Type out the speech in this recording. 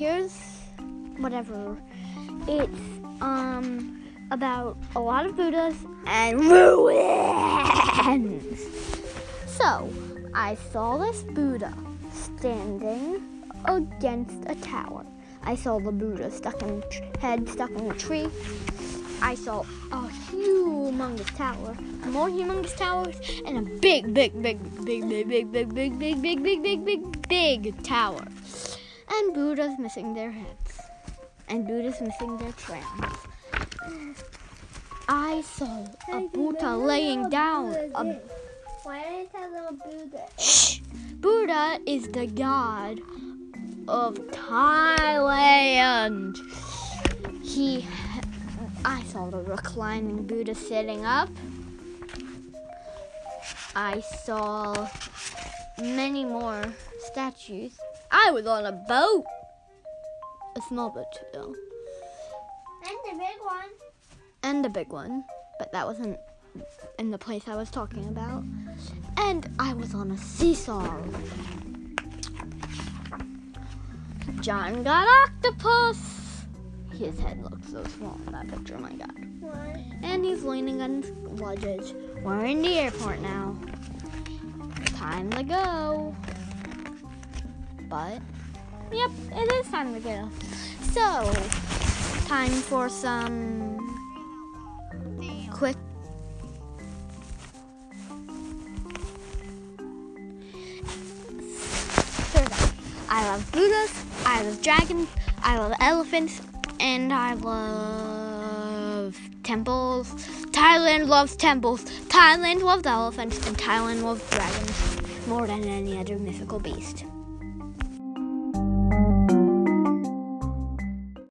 here's whatever. It's um about a lot of Buddhas and ruins. So I saw this Buddha standing against a tower. I saw the Buddha stuck in head stuck in a tree. I saw a humongous tower, more humongous towers, and a big, big, big, big, big, big, big, big, big, big, big, big, big, big tower. And Buddha's missing their heads, and Buddha's missing their crowns. I saw a Buddha laying down. A, Why did I say little Buddha? shh, Buddha is the god of Thailand. He, I saw the reclining Buddha sitting up. I saw many more statues. I was on a boat. A small boat, though. And the big one. And a big one. But that wasn't in the place I was talking about. And I was on a seesaw. John got octopus. His head looks so small in that picture, oh my god. What? And he's leaning on his luggage. We're in the airport now. Time to go. But, yep, it is time to go. So, time for some quick. I love Buddhas, I love dragons, I love elephants, and I love temples. Thailand loves temples. Thailand loves elephants, and Thailand loves dragons more than any other mythical beast.